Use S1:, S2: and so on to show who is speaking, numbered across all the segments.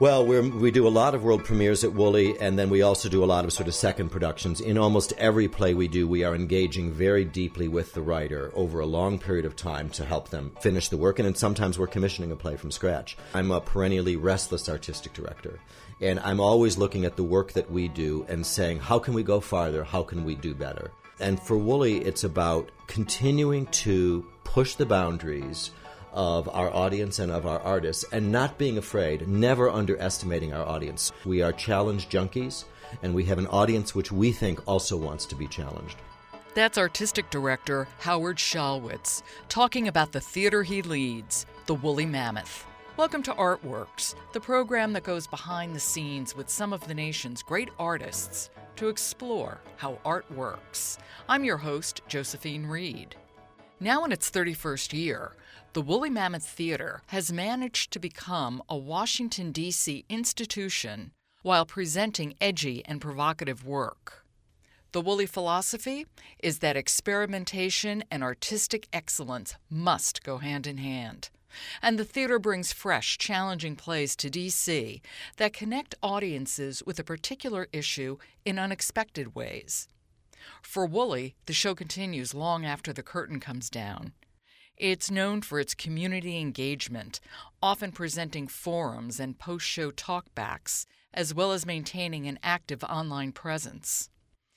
S1: Well, we we do a lot of world premieres at Woolly, and then we also do a lot of sort of second productions. In almost every play we do, we are engaging very deeply with the writer over a long period of time to help them finish the work, and then sometimes we're commissioning a play from scratch. I'm a perennially restless artistic director, and I'm always looking at the work that we do and saying, how can we go farther? How can we do better? And for Woolly, it's about continuing to push the boundaries of our audience and of our artists and not being afraid, never underestimating our audience. We are challenge junkies and we have an audience which we think also wants to be challenged.
S2: That's artistic director Howard Shalwitz talking about the theater he leads, the Woolly Mammoth. Welcome to Artworks, the program that goes behind the scenes with some of the nation's great artists to explore how art works. I'm your host, Josephine Reed. Now in its 31st year, the Woolly Mammoth Theater has managed to become a Washington, D.C. institution while presenting edgy and provocative work. The Woolly philosophy is that experimentation and artistic excellence must go hand in hand. And the theater brings fresh, challenging plays to DC that connect audiences with a particular issue in unexpected ways. For Woolly, the show continues long after the curtain comes down. It's known for its community engagement, often presenting forums and post show talkbacks, as well as maintaining an active online presence.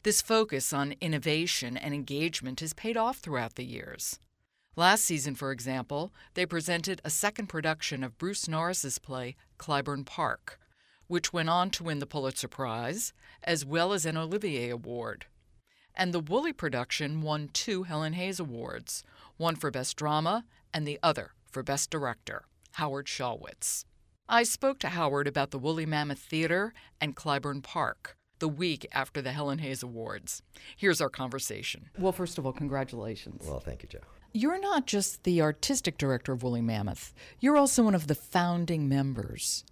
S2: This focus on innovation and engagement has paid off throughout the years. Last season, for example, they presented a second production of Bruce Norris's play Clybourne Park, which went on to win the Pulitzer Prize as well as an Olivier Award. And the Woolly production won two Helen Hayes Awards, one for Best Drama and the other for Best Director, Howard Shalwitz. I spoke to Howard about the Woolly Mammoth Theater and Clybourne Park the week after the Helen Hayes Awards. Here's our conversation. Well, first of all, congratulations.
S1: Well, thank you, Joe.
S2: You're not just the artistic director of Woolly Mammoth, you're also one of the founding members.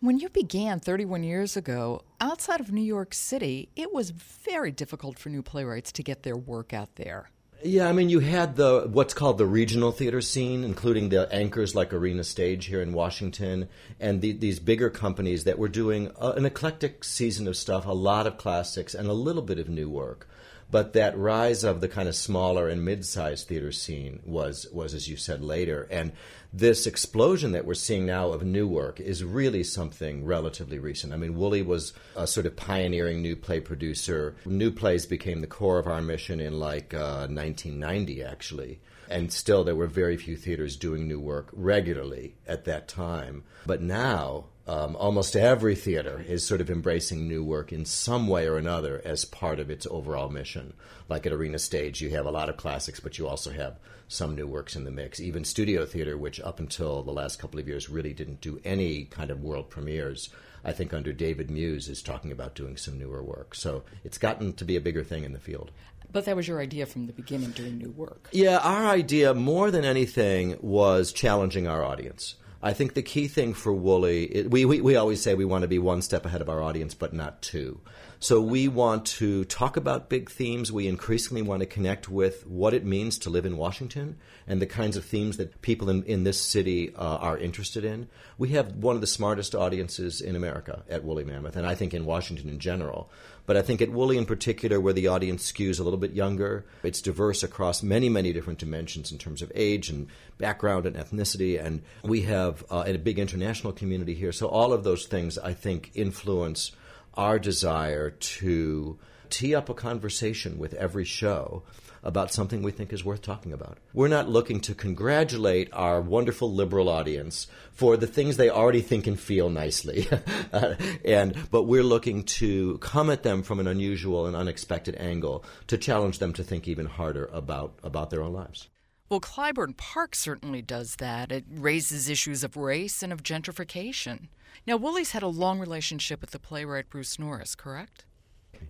S2: When you began 31 years ago, outside of New York City, it was very difficult for new playwrights to get their work out there.
S1: Yeah, I mean, you had the what's called the regional theater scene, including the anchors like Arena Stage here in Washington, and the, these bigger companies that were doing a, an eclectic season of stuff, a lot of classics and a little bit of new work. But that rise of the kind of smaller and mid-sized theater scene was was, as you said later, and this explosion that we're seeing now of new work is really something relatively recent. I mean, Woolly was a sort of pioneering new play producer. New plays became the core of our mission in like uh, 1990, actually. And still, there were very few theaters doing new work regularly at that time. But now, um, almost every theater is sort of embracing new work in some way or another as part of its overall mission. Like at Arena Stage, you have a lot of classics, but you also have some new works in the mix. Even studio theater, which up until the last couple of years really didn't do any kind of world premieres, I think under David Muse is talking about doing some newer work. So it's gotten to be a bigger thing in the field.
S2: But that was your idea from the beginning, doing new work.
S1: Yeah, our idea more than anything was challenging our audience. I think the key thing for Woolly, it, we, we, we always say we want to be one step ahead of our audience, but not two. So we want to talk about big themes. We increasingly want to connect with what it means to live in Washington and the kinds of themes that people in, in this city uh, are interested in. We have one of the smartest audiences in America at Woolly Mammoth, and I think in Washington in general. But I think at Woolly in particular, where the audience skews a little bit younger, it's diverse across many, many different dimensions in terms of age and background and ethnicity. And we have uh, a big international community here. So all of those things, I think, influence our desire to tee up a conversation with every show about something we think is worth talking about. We're not looking to congratulate our wonderful liberal audience for the things they already think and feel nicely. uh, and but we're looking to come at them from an unusual and unexpected angle to challenge them to think even harder about about their own lives.
S2: Well, Clybourne Park certainly does that. It raises issues of race and of gentrification. Now, Woolly's had a long relationship with the playwright Bruce Norris, correct?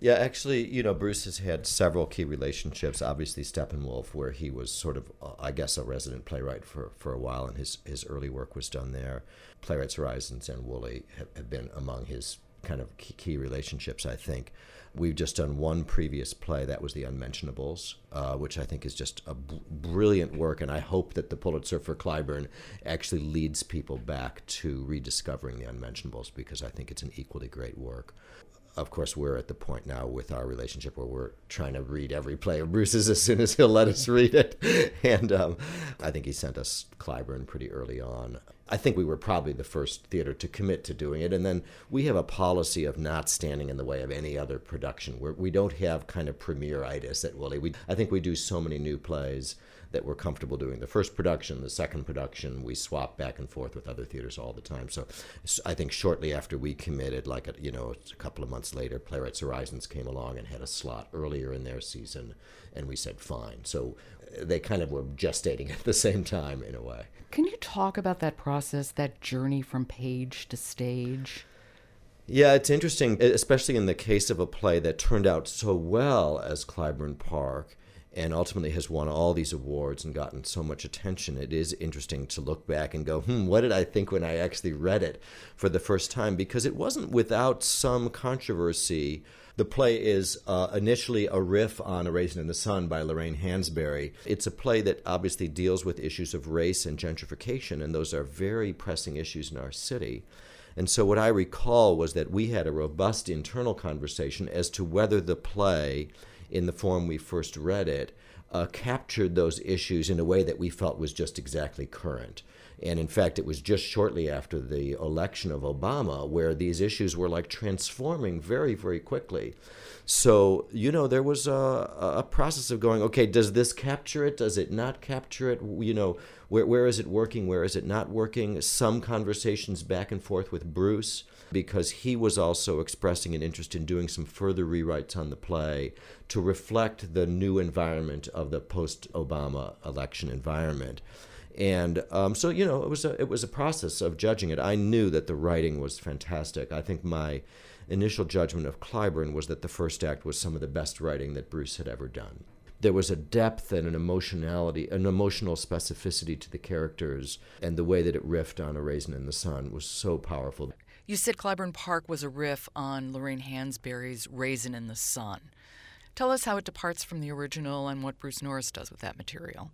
S1: Yeah, actually, you know, Bruce has had several key relationships. Obviously, Steppenwolf, where he was sort of, uh, I guess, a resident playwright for, for a while, and his, his early work was done there. Playwrights Horizons and Woolly have, have been among his kind of key relationships, I think. We've just done one previous play, that was The Unmentionables, uh, which I think is just a b- brilliant work, and I hope that the Pulitzer for Clybourne actually leads people back to rediscovering The Unmentionables because I think it's an equally great work of course, we're at the point now with our relationship where we're trying to read every play of Bruce's as soon as he'll let us read it. And um, I think he sent us Clybourne pretty early on. I think we were probably the first theater to commit to doing it. And then we have a policy of not standing in the way of any other production. Where we don't have kind of premieritis at Woolly. We, I think we do so many new plays that we're comfortable doing. The first production, the second production, we swap back and forth with other theaters all the time. So I think shortly after we committed, like a, you know, a couple of months later, Playwrights Horizons came along and had a slot earlier in their season, and we said fine. So they kind of were gestating at the same time in a way.
S2: Can you talk about that process, that journey from page to stage?
S1: Yeah, it's interesting, especially in the case of a play that turned out so well as Clybourne Park and ultimately has won all these awards and gotten so much attention. It is interesting to look back and go, hmm, what did I think when I actually read it for the first time? Because it wasn't without some controversy. The play is uh, initially a riff on A Raisin in the Sun by Lorraine Hansberry. It's a play that obviously deals with issues of race and gentrification, and those are very pressing issues in our city. And so, what I recall was that we had a robust internal conversation as to whether the play in the form we first read it, uh, captured those issues in a way that we felt was just exactly current. And in fact, it was just shortly after the election of Obama where these issues were like transforming very, very quickly. So, you know, there was a, a process of going, okay, does this capture it? Does it not capture it? You know, where, where is it working? Where is it not working? Some conversations back and forth with Bruce because he was also expressing an interest in doing some further rewrites on the play to reflect the new environment of the post Obama election environment. And um, so, you know, it was a it was a process of judging it. I knew that the writing was fantastic. I think my initial judgment of Clybourne was that the first act was some of the best writing that Bruce had ever done. There was a depth and an emotionality, an emotional specificity to the characters, and the way that it riffed on A Raisin in the Sun was so powerful.
S2: You said Clybourne Park was a riff on Lorraine Hansberry's Raisin in the Sun. Tell us how it departs from the original and what Bruce Norris does with that material.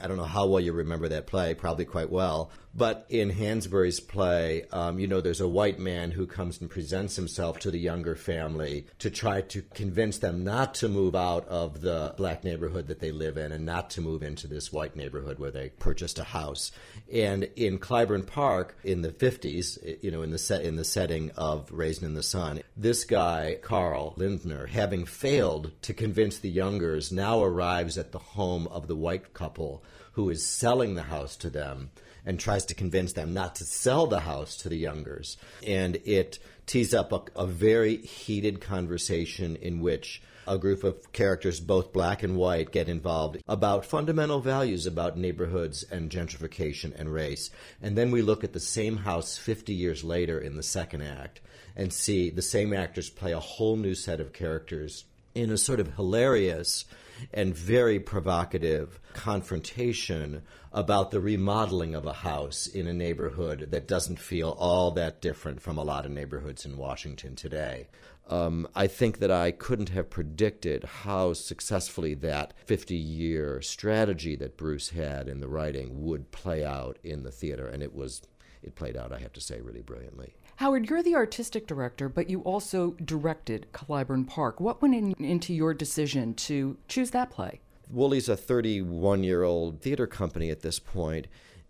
S1: I don't know how well you remember that play, probably quite well. But in Hansberry's play, um, you know, there's a white man who comes and presents himself to the younger family to try to convince them not to move out of the black neighborhood that they live in and not to move into this white neighborhood where they purchased a house. And in Clybourne Park in the 50s, you know, in the set in the setting of Raisin in the Sun, this guy Karl Lindner, having failed to convince the youngers, now arrives at the home of the white couple who is selling the house to them and tries to convince them not to sell the house to the youngers. And it tees up a, a very heated conversation in which a group of characters, both black and white, get involved about fundamental values about neighborhoods and gentrification and race. And then we look at the same house 50 years later in the second act and see the same actors play a whole new set of characters in a sort of hilarious and very provocative confrontation about the remodeling of a house in a neighborhood that doesn't feel all that different from a lot of neighborhoods in Washington today. Um, I think that I couldn't have predicted how successfully that 50 year strategy that Bruce had in the writing would play out in the theater, and it was it played out, I have to say, really brilliantly.
S2: Howard, you're the artistic director, but you also directed Clybourne Park. What went in, into your decision to choose that play?
S1: Woolly's a 31 year old theater company at this point,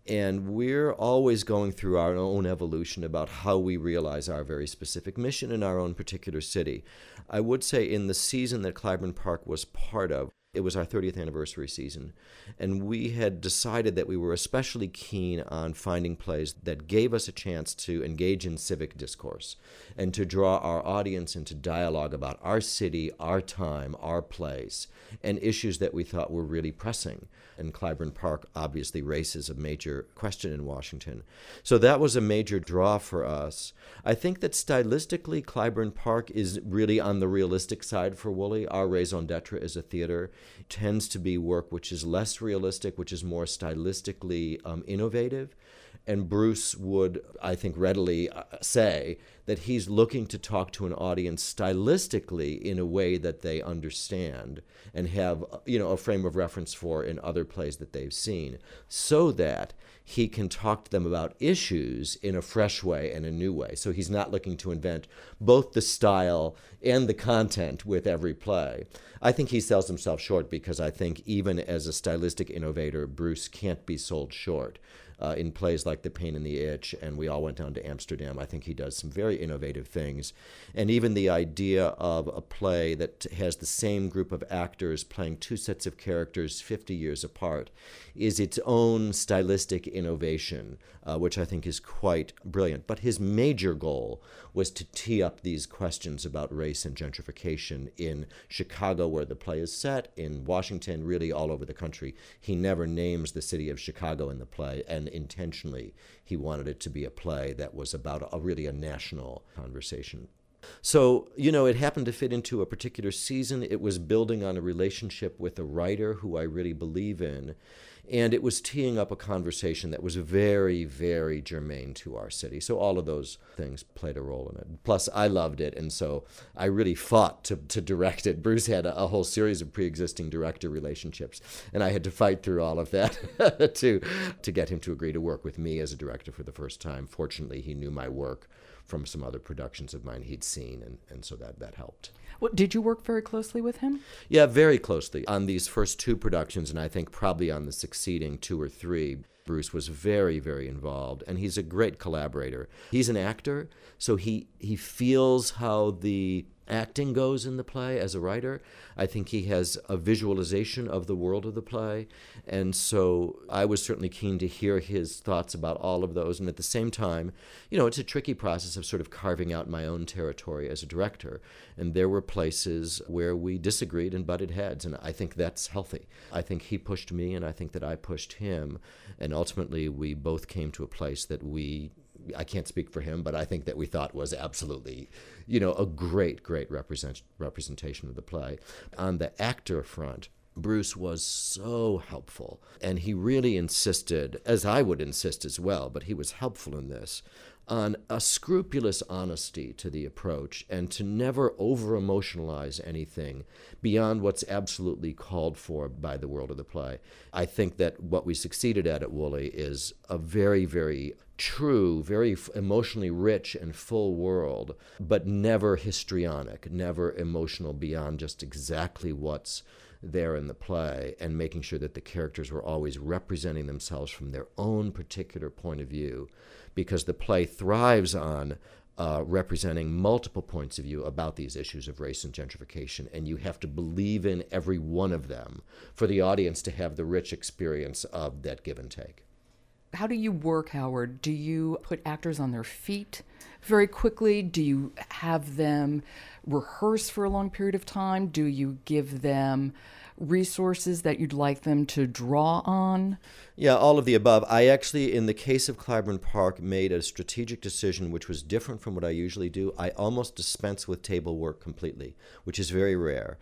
S1: and we're always going through our own evolution about how we realize our very specific mission in our own particular city. I would say in the season that Clybourne Park was part of, it was our 30th anniversary season, and we had decided that we were especially keen on finding plays that gave us a chance to engage in civic discourse and to draw our audience into dialogue about our city, our time, our place, and issues that we thought were really pressing. And Clybourne Park, obviously, race is a major question in Washington. So that was a major draw for us. I think that stylistically, Clybourne Park is really on the realistic side for Woolly. Our raison d'etre as a theater tends to be work which is less realistic, which is more stylistically um, innovative. And Bruce would, I think, readily uh, say that he's looking to talk to an audience stylistically in a way that they understand and have, you know, a frame of reference for in other plays that they've seen, so that he can talk to them about issues in a fresh way and a new way. So he's not looking to invent both the style and the content with every play. I think he sells himself short because I think even as a stylistic innovator, Bruce can't be sold short uh, in plays like The Pain and the Itch, and We All Went Down to Amsterdam. I think he does some very innovative things. And even the idea of a play that has the same group of actors playing two sets of characters 50 years apart is its own stylistic innovation, uh, which I think is quite brilliant. But his major goal was to tee up these questions about race and gentrification in Chicago, where the play is set, in Washington, really all over the country. He never names the city of Chicago in the play, and intentionally he wanted it to be a play that was about a, really a national conversation. So, you know, it happened to fit into a particular season. It was building on a relationship with a writer who I really believe in. And it was teeing up a conversation that was very, very germane to our city. So all of those things played a role in it. Plus, I loved it, and so I really fought to, to direct it. Bruce had a, a whole series of pre existing director relationships, and I had to fight through all of that to, to get him to agree to work with me as a director for the first time. Fortunately, he knew my work from some other productions of mine he'd seen, and, and so that, that helped.
S2: Did you work very closely with him?
S1: Yeah, very closely on these first two productions, and I think probably on the succeeding two or three. Bruce was very, very involved, and he's a great collaborator. He's an actor, so he he feels how the acting goes in the play as a writer. I think he has a visualization of the world of the play. And so I was certainly keen to hear his thoughts about all of those. And at the same time, you know, it's a tricky process of sort of carving out my own territory as a director. And there were places where we disagreed and butted heads. And I think that's healthy. I think he pushed me, and I think that I pushed him. And ultimately, we both came to a place that we I can't speak for him, but I think that we thought was absolutely, you know, a great, great represent, representation of the play. On the actor front, Bruce was so helpful, and he really insisted, as I would insist as well, but he was helpful in this, on a scrupulous honesty to the approach and to never over emotionalize anything beyond what's absolutely called for by the world of the play. I think that what we succeeded at at Woolly is a very, very true, very emotionally rich and full world, but never histrionic, never emotional beyond just exactly what's there in the play and making sure that the characters were always representing themselves from their own particular point of view because the play thrives on uh, representing multiple points of view about these issues of race and gentrification, and you have to believe in every one of them for the audience to have the rich experience of that give and take.
S2: How do you work, Howard? Do you put actors on their feet very quickly? Do you have them rehearse for a long period of time? Do you give them resources that you'd like them to draw on?
S1: Yeah, all of the above. I actually, in the case of Clybourne Park, made a strategic decision which was different from what I usually do. I almost dispense with table work completely, which is very rare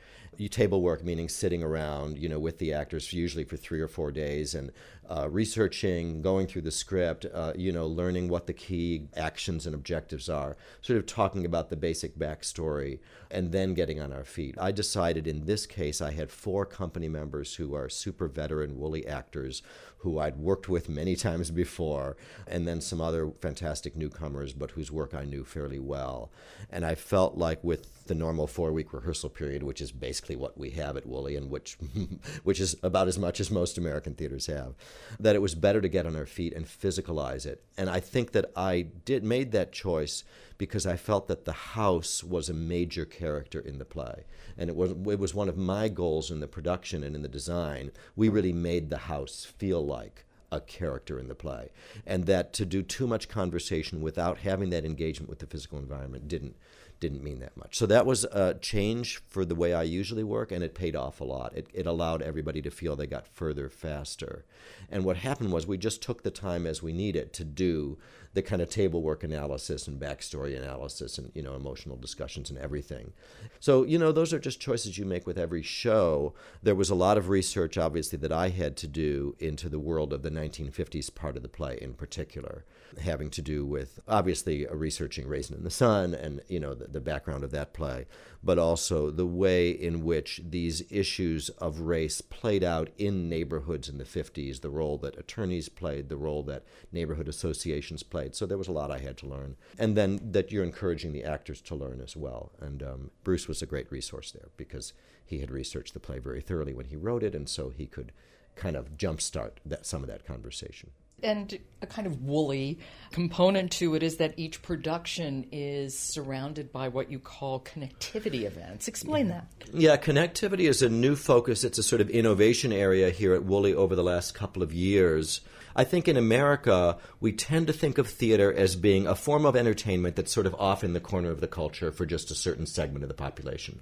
S1: table work meaning sitting around, you know, with the actors usually for three or four days and uh, researching, going through the script, uh, you know, learning what the key actions and objectives are, sort of talking about the basic backstory, and then getting on our feet. I decided in this case I had four company members who are super veteran woolly actors who I'd worked with many times before, and then some other fantastic newcomers, but whose work I knew fairly well. And I felt like with the normal four week rehearsal period, which is basically what we have at Woolly, and which, which is about as much as most American theaters have, that it was better to get on our feet and physicalize it. And I think that I did made that choice because I felt that the house was a major character in the play. And it was, it was one of my goals in the production and in the design. We really made the house feel like a character in the play. And that to do too much conversation without having that engagement with the physical environment didn't didn't mean that much. So that was a change for the way I usually work, and it paid off a lot. It, it allowed everybody to feel they got further faster. And what happened was we just took the time as we needed to do the kind of table work analysis and backstory analysis and you know emotional discussions and everything. So you know those are just choices you make with every show. There was a lot of research, obviously, that I had to do into the world of the 1950s part of the play in particular, having to do with obviously researching Raisin in the Sun and you know the, the background of that play, but also the way in which these issues of race played out in neighborhoods in the 50s, the role that attorneys played, the role that neighborhood associations played. So there was a lot I had to learn. And then that you're encouraging the actors to learn as well. And um, Bruce was a great resource there because he had researched the play very thoroughly when he wrote it, and so he could kind of jumpstart that, some of that conversation
S2: and a kind of woolly component to it is that each production is surrounded by what you call connectivity events. Explain that.
S1: Yeah, connectivity is a new focus. It's a sort of innovation area here at Woolly over the last couple of years. I think in America, we tend to think of theater as being a form of entertainment that's sort of off in the corner of the culture for just a certain segment of the population.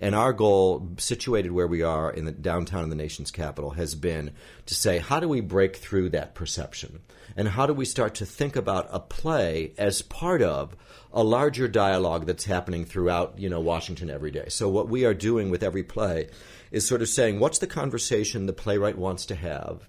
S1: And our goal, situated where we are in the downtown in the nation's capital, has been to say, how do we break through that perception? And how do we start to think about a play as part of a larger dialogue that's happening throughout, you know, Washington every day? So what we are doing with every play is sort of saying, what's the conversation the playwright wants to have?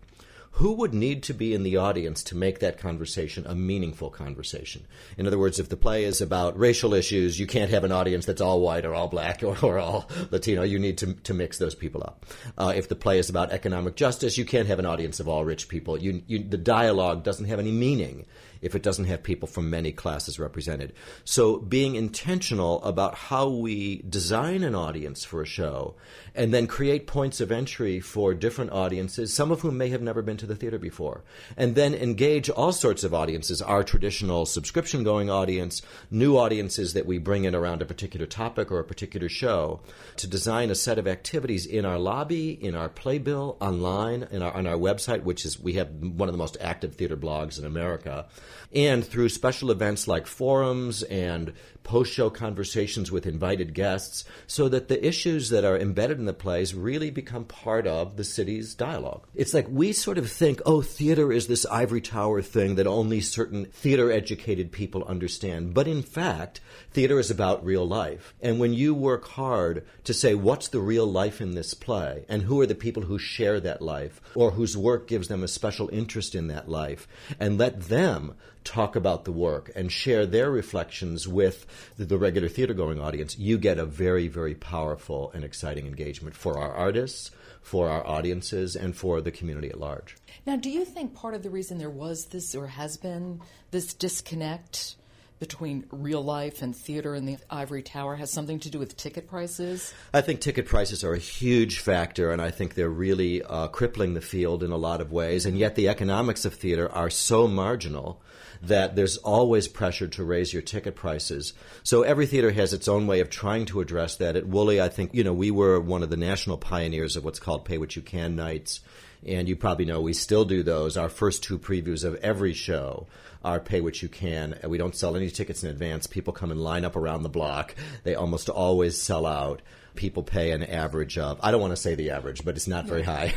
S1: Who would need to be in the audience to make that conversation a meaningful conversation? In other words, if the play is about racial issues, you can't have an audience that's all white or all black or, or all Latino. You need to, to mix those people up. Uh, if the play is about economic justice, you can't have an audience of all rich people. You, you, the dialogue doesn't have any meaning if it doesn't have people from many classes represented. So being intentional about how we design an audience for a show and then create points of entry for different audiences, some of whom may have never been to the theater before, and then engage all sorts of audiences, our traditional subscription going audience, new audiences that we bring in around a particular topic or a particular show, to design a set of activities in our lobby, in our playbill, online, in our, on our website, which is we have one of the most active theater blogs in America, and through special events like forums and post show conversations with invited guests, so that the issues that are embedded in the plays really become part of the city's dialogue. It's like we sort of think, oh, theater is this ivory tower thing that only certain theater educated people understand. But in fact, theater is about real life. And when you work hard to say, what's the real life in this play, and who are the people who share that life, or whose work gives them a special interest in that life, and let them talk about the work and share their reflections with the, regular theater going audience, you get a very, very powerful and exciting engagement for our artists, for our audiences, and for the community at large.
S2: Now, do you think part of the reason there was this or has been this disconnect? Between real life and theater in the ivory tower has something to do with ticket prices?
S1: I think ticket prices are a huge factor, and I think they're really uh, crippling the field in a lot of ways. And yet, the economics of theater are so marginal that there's always pressure to raise your ticket prices. So every theater has its own way of trying to address that. At Woolly, I think, you know, we were one of the national pioneers of what's called Pay What You Can nights. And you probably know we still do those. Our first two previews of every show are pay what you can. We don't sell any tickets in advance. People come and line up around the block. They almost always sell out people pay an average of, I don't want to say the average, but it's not very high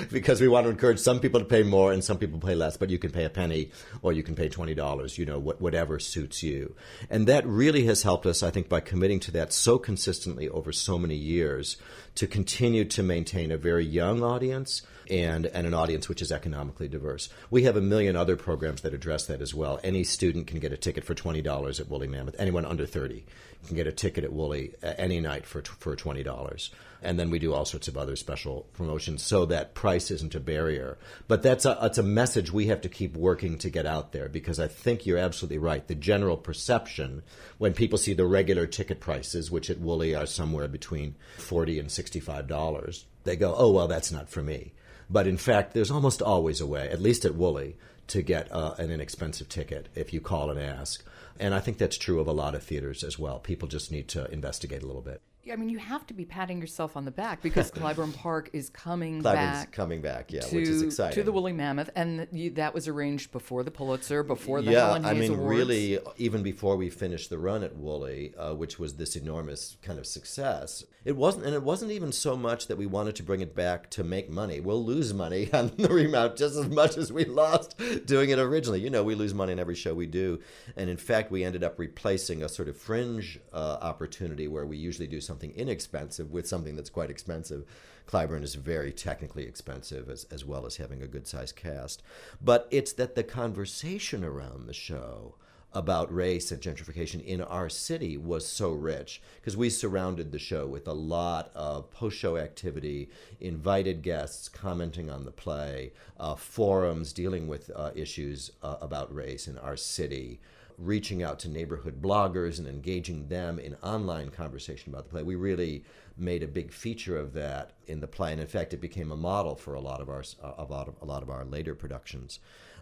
S1: because we want to encourage some people to pay more and some people pay less, but you can pay a penny or you can pay $20, you know, whatever suits you. And that really has helped us, I think, by committing to that so consistently over so many years to continue to maintain a very young audience and, and an audience which is economically diverse. We have a million other programs that address that as well. Any student can get a ticket for $20 at Woolly Mammoth. Anyone under 30 can get a ticket at Woolly any night for, for $20. And then we do all sorts of other special promotions so that price isn't a barrier. But that's a, it's a message we have to keep working to get out there because I think you're absolutely right. The general perception when people see the regular ticket prices, which at Woolly are somewhere between 40 and $65, they go, oh, well, that's not for me. But in fact, there's almost always a way, at least at Woolly, to get uh, an inexpensive ticket if you call and ask. And I think that's true of a lot of theaters as well. People just need to investigate a little bit.
S2: I mean, you have to be patting yourself on the back because Clybourne Park is coming
S1: Clybourne's
S2: back.
S1: coming back, yeah,
S2: to,
S1: which is exciting.
S2: To the Woolly Mammoth, and you, that was arranged before the Pulitzer, before the
S1: yeah,
S2: Helen
S1: I mean,
S2: Awards.
S1: really, even before we finished the run at Woolly, uh, which was this enormous kind of success, it wasn't, and it wasn't even so much that we wanted to bring it back to make money. We'll lose money on the remount just as much as we lost doing it originally. You know, we lose money in every show we do, and in fact, we ended up replacing a sort of fringe uh, opportunity where we usually do something inexpensive with something that's quite expensive. Clybourne is very technically expensive as, as well as having a good sized cast. But it's that the conversation around the show about race and gentrification in our city was so rich because we surrounded the show with a lot of post show activity, invited guests commenting on the play, uh, forums dealing with uh, issues uh, about race in our city reaching out to neighborhood bloggers and engaging them in online conversation about the play. We really made a big feature of that in the play, and in fact, it became a model for a lot of our a lot of, a lot of our later productions.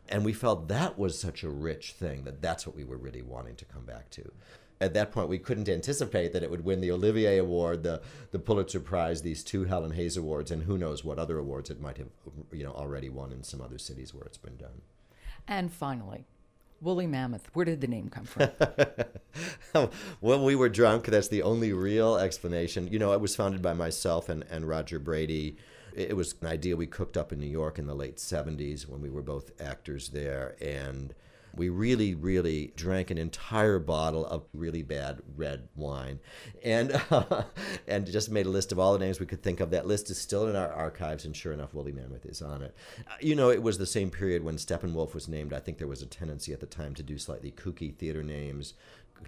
S1: And we felt that was such a rich thing that that's what we were really wanting to come back to. At that point, we couldn't anticipate that it would win the Olivier Award, the the Pulitzer Prize, these two Helen Hayes Awards, and who knows what other awards it might have, you know, already won in some other cities where it's been done.
S2: And finally, Woolly Mammoth. Where did the name come from?
S1: well, we were drunk. That's the only real explanation. You know, it was founded by myself and, and Roger Brady. It was an idea we cooked up in New York in the late 70s when we were both actors there. And we really, really drank an entire bottle of really bad red wine, and uh, and just made a list of all the names we could think of. That list is still in our archives, and sure enough, Woolly Mammoth is on it. Uh, you know, it was the same period when Steppenwolf was named. I think there was a tendency at the time to do slightly kooky theater names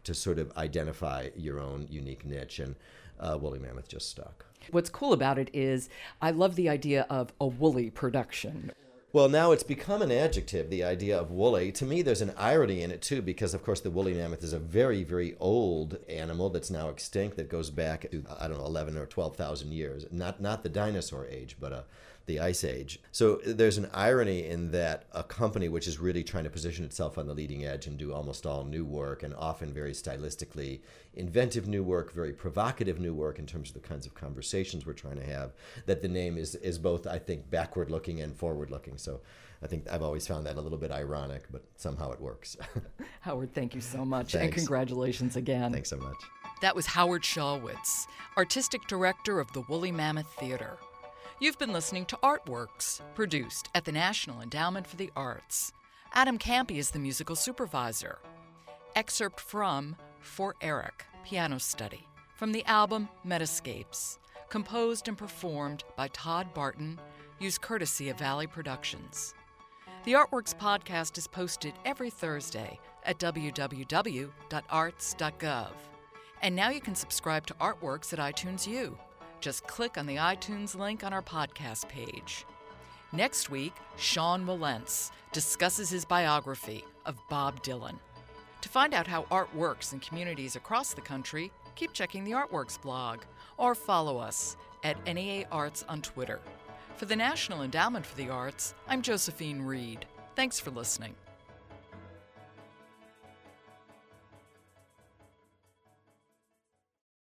S1: to sort of identify your own unique niche, and uh, Woolly Mammoth just stuck.
S2: What's cool about it is I love the idea of a woolly production.
S1: Well, now it's become an adjective, the idea of woolly. To me, there's an irony in it, too, because, of course, the woolly mammoth is a very, very old animal that's now extinct that goes back to, I don't know, 11 or 12,000 years. Not, not the dinosaur age, but uh, the ice age. So there's an irony in that a company which is really trying to position itself on the leading edge and do almost all new work and often very stylistically inventive new work, very provocative new work in terms of the kinds of conversations we're trying to have, that the name is, is both, I think, backward looking and forward looking. So I think I've always found that a little bit ironic, but somehow it works.
S2: Howard, thank you so much.
S1: Thanks.
S2: And congratulations again.
S1: Thanks so much.
S2: That was Howard Shalwitz, Artistic Director of the Woolly Mammoth Theater. You've been listening to Artworks, produced at the National Endowment for the Arts. Adam Kampe is the musical supervisor. Excerpt from For Eric, Piano Study, from the album Metascapes, composed and performed by Todd Barton, used courtesy of Valley Productions. The Artworks podcast is posted every Thursday at www.arts.gov. And now you can subscribe to Artworks at iTunes U. Just click on the iTunes link on our podcast page. Next week, Sean Wilentz discusses his biography of Bob Dylan. To find out how art works in communities across the country, keep checking the Artworks blog or follow us at NEA Arts on Twitter. For the National Endowment for the Arts, I'm Josephine Reed. Thanks for listening.